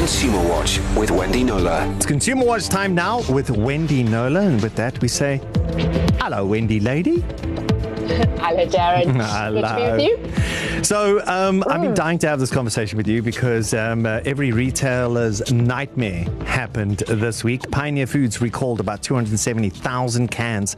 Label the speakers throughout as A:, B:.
A: Consumer Watch with Wendy Knowler.
B: It's Consumer Watch time now with Wendy Knowler. And with that, we say, hello, Wendy lady.
C: Hello, Darren.
B: Hello.
C: Good to be with you.
B: So, um, I've been dying to have this conversation with you because um, uh, every retailer's nightmare happened this week. Pioneer Foods recalled about 270,000 cans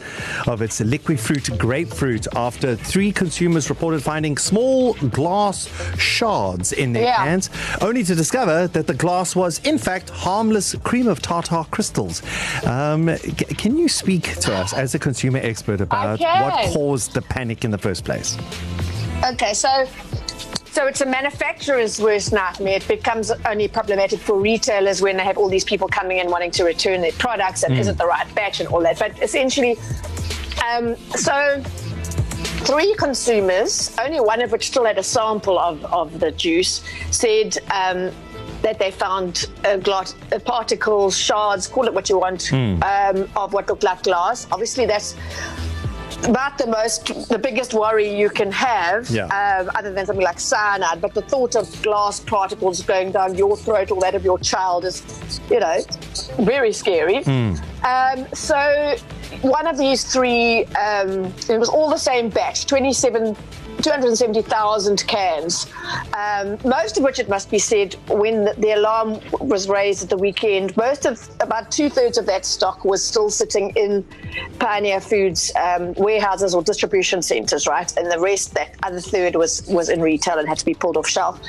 B: of its Liqui-Fruit grapefruit after three consumers reported finding small glass shards in their
C: Yeah.
B: cans, only to discover that the glass was, in fact, harmless cream of tartar crystals. Um, c- can you speak to us as a consumer expert about what caused the panic in the first place?
C: Okay, so so it's a manufacturer's worst nightmare. It becomes only problematic for retailers when they have all these people coming in wanting to return their products and isn't the right batch and all that. But essentially, um, so three consumers, only one of which still had a sample of, of the juice, said um, that they found uh, glass, uh, particles, shards, call it what you want, um, of what looked like glass. Obviously, that's about the most, the biggest worry you can have,
B: Yeah.
C: um, other than something like cyanide. But the thought of glass particles going down your throat or that of your child is, you know, very scary. Um, so one of these three, um, it was all the same batch, 27. 270,000 cans, um, most of which, it must be said, when the, the alarm was raised at the weekend, most of about two thirds of that stock was still sitting in Pioneer Foods um, warehouses or distribution centres, right? And the rest, that other third, was was in retail and had to be pulled off shelf.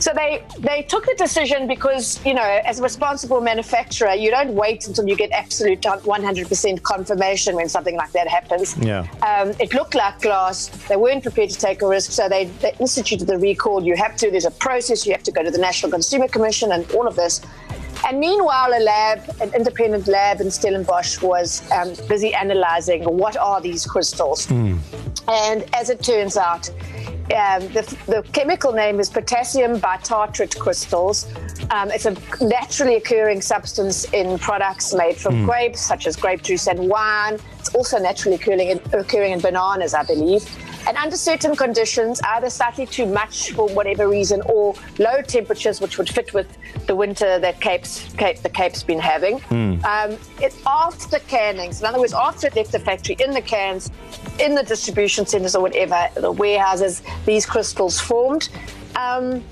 C: So they they took the decision because you know, as a responsible manufacturer, you don't wait until you get absolute 100% confirmation when something like that happens.
B: Yeah.
C: Um, it looked like glass. They weren't prepared to take a risk, so they, they instituted the recall. You have to. There's a process. You have to go to the National Consumer Commission and all of this. And meanwhile, a lab, an independent lab in Stellenbosch, was um, busy analysing what are these crystals. And as it turns out, um, the, the chemical name is potassium bitartrate crystals. Um, it's a naturally occurring substance in products made from grapes, such as grape juice and wine. It's also naturally occurring in, occurring in bananas, I believe. And under certain conditions, either slightly too much for whatever reason, or low temperatures, which would fit with the winter that Cape's, Cape, the Cape's been having. Um, it, after canning, in other words, after it left the factory, in the cans, in the distribution centres or whatever, the warehouses, these crystals formed. Um,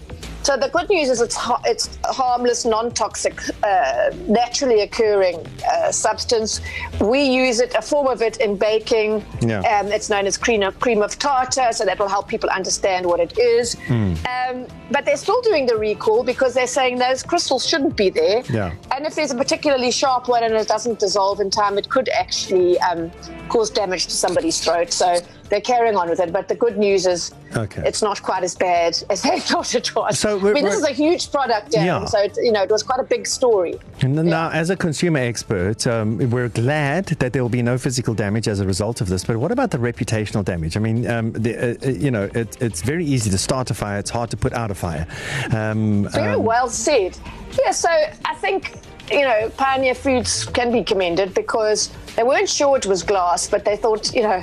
C: so the good news is it's ha- it's a harmless, non-toxic, uh, naturally occurring uh, substance. We use it, a form of it, in baking.
B: Yeah.
C: Um, it's known as cream of, cream of tartar, so that will help people understand what it is.
B: Hmm.
C: Um, but they're still doing the recall because they're saying those crystals shouldn't be there.
B: Yeah.
C: And if there's a particularly sharp one and it doesn't dissolve in time, it could actually um, cause damage to somebody's throat. So they're carrying on with it. But the good news is
B: Okay.
C: it's not quite as bad as they thought it was.
B: So
C: I mean, this is a huge product, Darren,
B: Yeah.
C: so it, you know it was quite a big story.
B: And now, as a consumer expert, um, we're glad that there will be no physical damage as a result of this. But what about the reputational damage? I mean, um, the, uh, uh, you know, it, it's very easy to start a fire. It's hard to put out a fire. Um,
C: Very
B: um,
C: well said. Yeah, so I think, you know, Pioneer Foods can be commended because they weren't sure it was glass, but they thought, you know,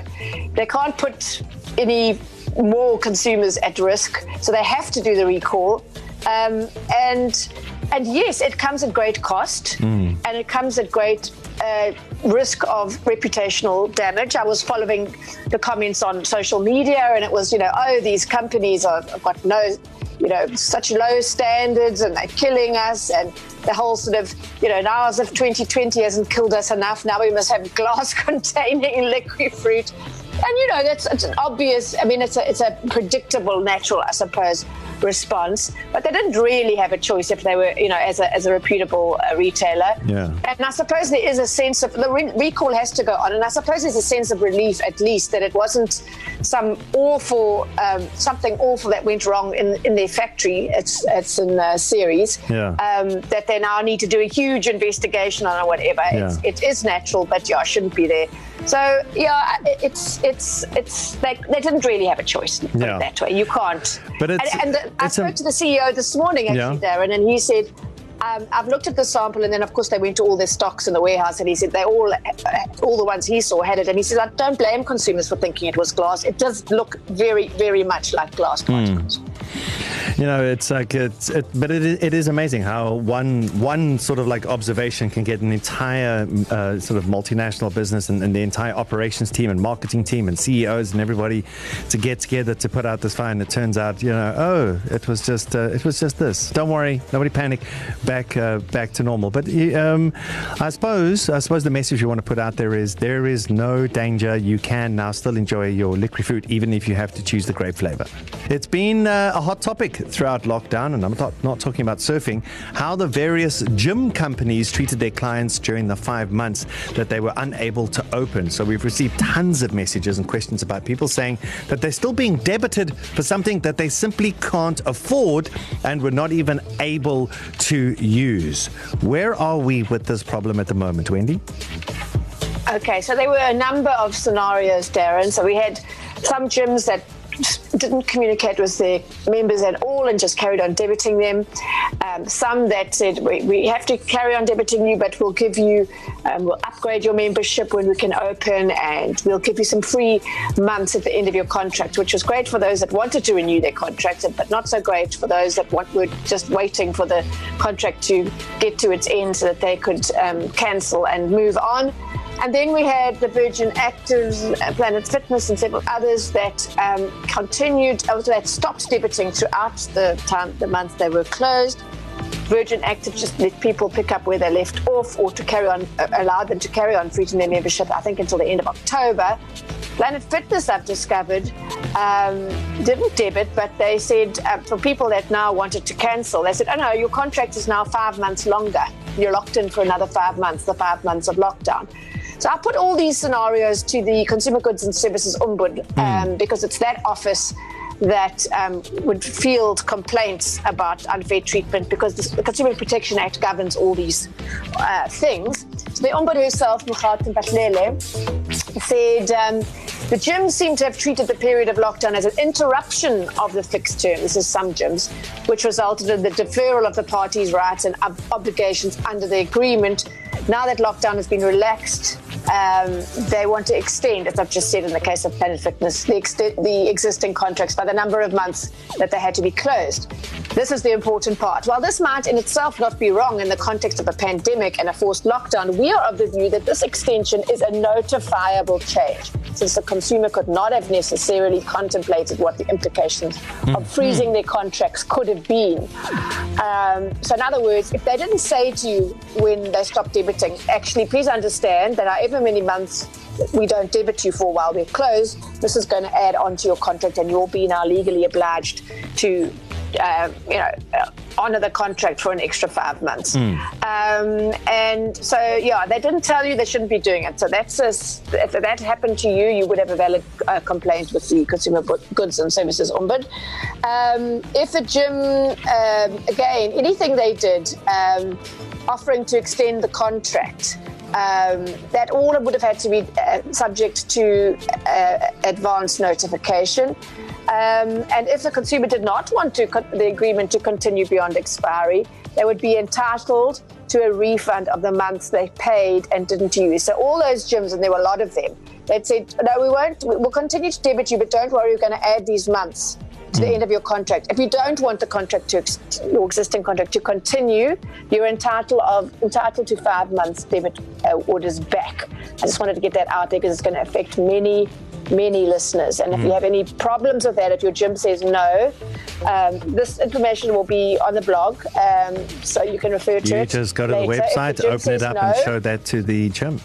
C: they can't put any more consumers at risk, so they have to do the recall. Um, and and yes, it comes at great cost, and it comes at great uh, risk of reputational damage. I was following the comments on social media, and it was, you know, oh, these companies are, have got no you know, such low standards and they're killing us and the whole sort of, you know, now as if 2020 hasn't killed us enough, now we must have glass containing Liqui-Fruit. And you know, that's it's obvious, I mean, it's a, it's a predictable, natural, I suppose, response. But they didn't really have a choice if they were, you know, as a, as a reputable uh, retailer.
B: Yeah.
C: And I suppose there is a sense of the re- recall has to go on, and I suppose there's a sense of relief at least that it wasn't some awful, um, something awful that went wrong in in their factory. It's it's in the series.
B: Yeah.
C: Um, that they now need to do a huge investigation on or whatever. It's,
B: Yeah.
C: it is natural, but yeah, I shouldn't be there. So yeah, it's it's it's they, they didn't really have a choice. Put
B: Yeah.
C: it that way. You can't.
B: But it's-
C: and, and the, I
B: it's a-
C: spoke to the CEO this morning actually,
B: Yeah.
C: Darren, and he said. Um, I've looked at the sample, and then of course they went to all their stocks in the warehouse, and he said they all, all the ones he saw had it, and he said I don't blame consumers for thinking it was glass. It does look very, very much like glass
B: Hmm.
C: particles.
B: You know, it's like it's, it, but it, it is amazing how one one sort of like observation can get an entire uh, sort of multinational business and, and the entire operations team and marketing team and CEOs and everybody to get together to put out this fire. And it turns out, you know, oh, it was just uh, it was just this. Don't worry, nobody panic. Back uh, back to normal. But um, I suppose I suppose the message you want to put out there is there is no danger. You can now still enjoy your Liqui-Fruit even if you have to choose the grape flavor. It's been uh, a hot topic throughout lockdown, and I'm not, not talking about surfing, how the various gym companies treated their clients during the five months that they were unable to open. So we've received tons of messages and questions about people saying that they're still being debited for something that they simply can't afford and were not even able to use. Where are we with this problem at the moment, Wendy?
C: Okay, so there were a number of scenarios, Darren. So we had some gyms that didn't communicate with their members at all and just carried on debiting them. Um, some that said, we, we, have to carry on debiting you, but we'll give you, um, we'll upgrade your membership when we can open and we'll give you some free months at the end of your contract, which was great for those that wanted to renew their contract, but not so great for those that want, were just waiting for the contract to get to its end so that they could um, cancel and move on. And then we had the Virgin Actives, uh, Planet Fitness, and several others that um, continued, uh, that stopped debiting throughout the time, the month they were closed. Virgin Active just let people pick up where they left off or to carry on, uh, allow them to carry on freezing their membership, I think, until the end of October. Planet Fitness, I've discovered, um, didn't debit, but they said uh, for people that now wanted to cancel, they said, oh no, your contract is now five months longer. You're locked in for another five months, the five months of lockdown. So I put all these scenarios to the Consumer Goods and Services Ombud um, mm. because it's that office that um, would field complaints about unfair treatment because the Consumer Protection Act governs all these uh, things. So the Ombud herself, Magauta Mphahlele, said um, the gyms seem to have treated the period of lockdown as an interruption of the fixed term. This is some gyms, which resulted in the deferral of the parties' rights and ob- obligations under the agreement. Now that lockdown has been relaxed, um, they want to extend, as I've just said in the case of Planet Fitness, the, ex- the existing contracts by the number of months that they had to be closed. This is the important part. While this might in itself not be wrong in the context of a pandemic and a forced lockdown, we are of the view that this extension is a notifiable change, since the consumer could not have necessarily contemplated what the implications mm. of freezing their contracts could have been. Um, so, in other words, if they didn't say to you when they stopped debiting, actually, please understand that however many months we don't debit you for while we're closed, this is going to add on to your contract and you'll be now legally obliged to, uh, you know, uh, honor the contract for an extra five months. Mm. Um, and so, yeah, they didn't tell you they shouldn't be doing it. So that's a, if that happened to you, you would have a valid uh, complaint with the Consumer Goods and Services Ombud. Um, if a gym, um, again, anything they did, um, offering to extend the contract, um, that all would have had to be uh, subject to uh, advance notification. Um, and if the consumer did not want the agreement to continue beyond expiry, they would be entitled to a refund of the months they paid and didn't use. So all those gyms, and there were a lot of them, they'd said, "No, we won't. We'll continue to debit you, but don't worry, we're going to add these months." To the end of your contract. If you don't want the contract to ex- your existing contract to continue, you're entitled of entitled to five months debit uh, orders back. I just wanted to get that out there because it's going to affect many many listeners. And if you mm. have any problems with that, if your gym says no, um, this information will be on the blog, um, so you can refer to
B: you
C: it.
B: You just go to later. the website, open it up, no, and show that to the gym.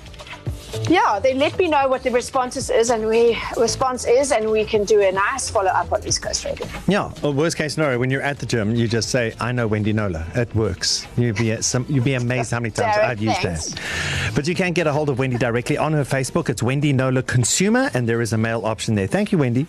C: Yeah, they let me know what the responses is, and we response is, and we can do a nice follow up on East Coast Radio.
B: Yeah, well, worst case scenario, when you're at the gym, you just say, "I know Wendy Knowler. It works. You'd be some, you'd be amazed how many times Derek, I've used thanks. that. But you can get a hold of Wendy directly on her Facebook. It's Wendy Knowler Consumer, and there is a mail option there. Thank you, Wendy.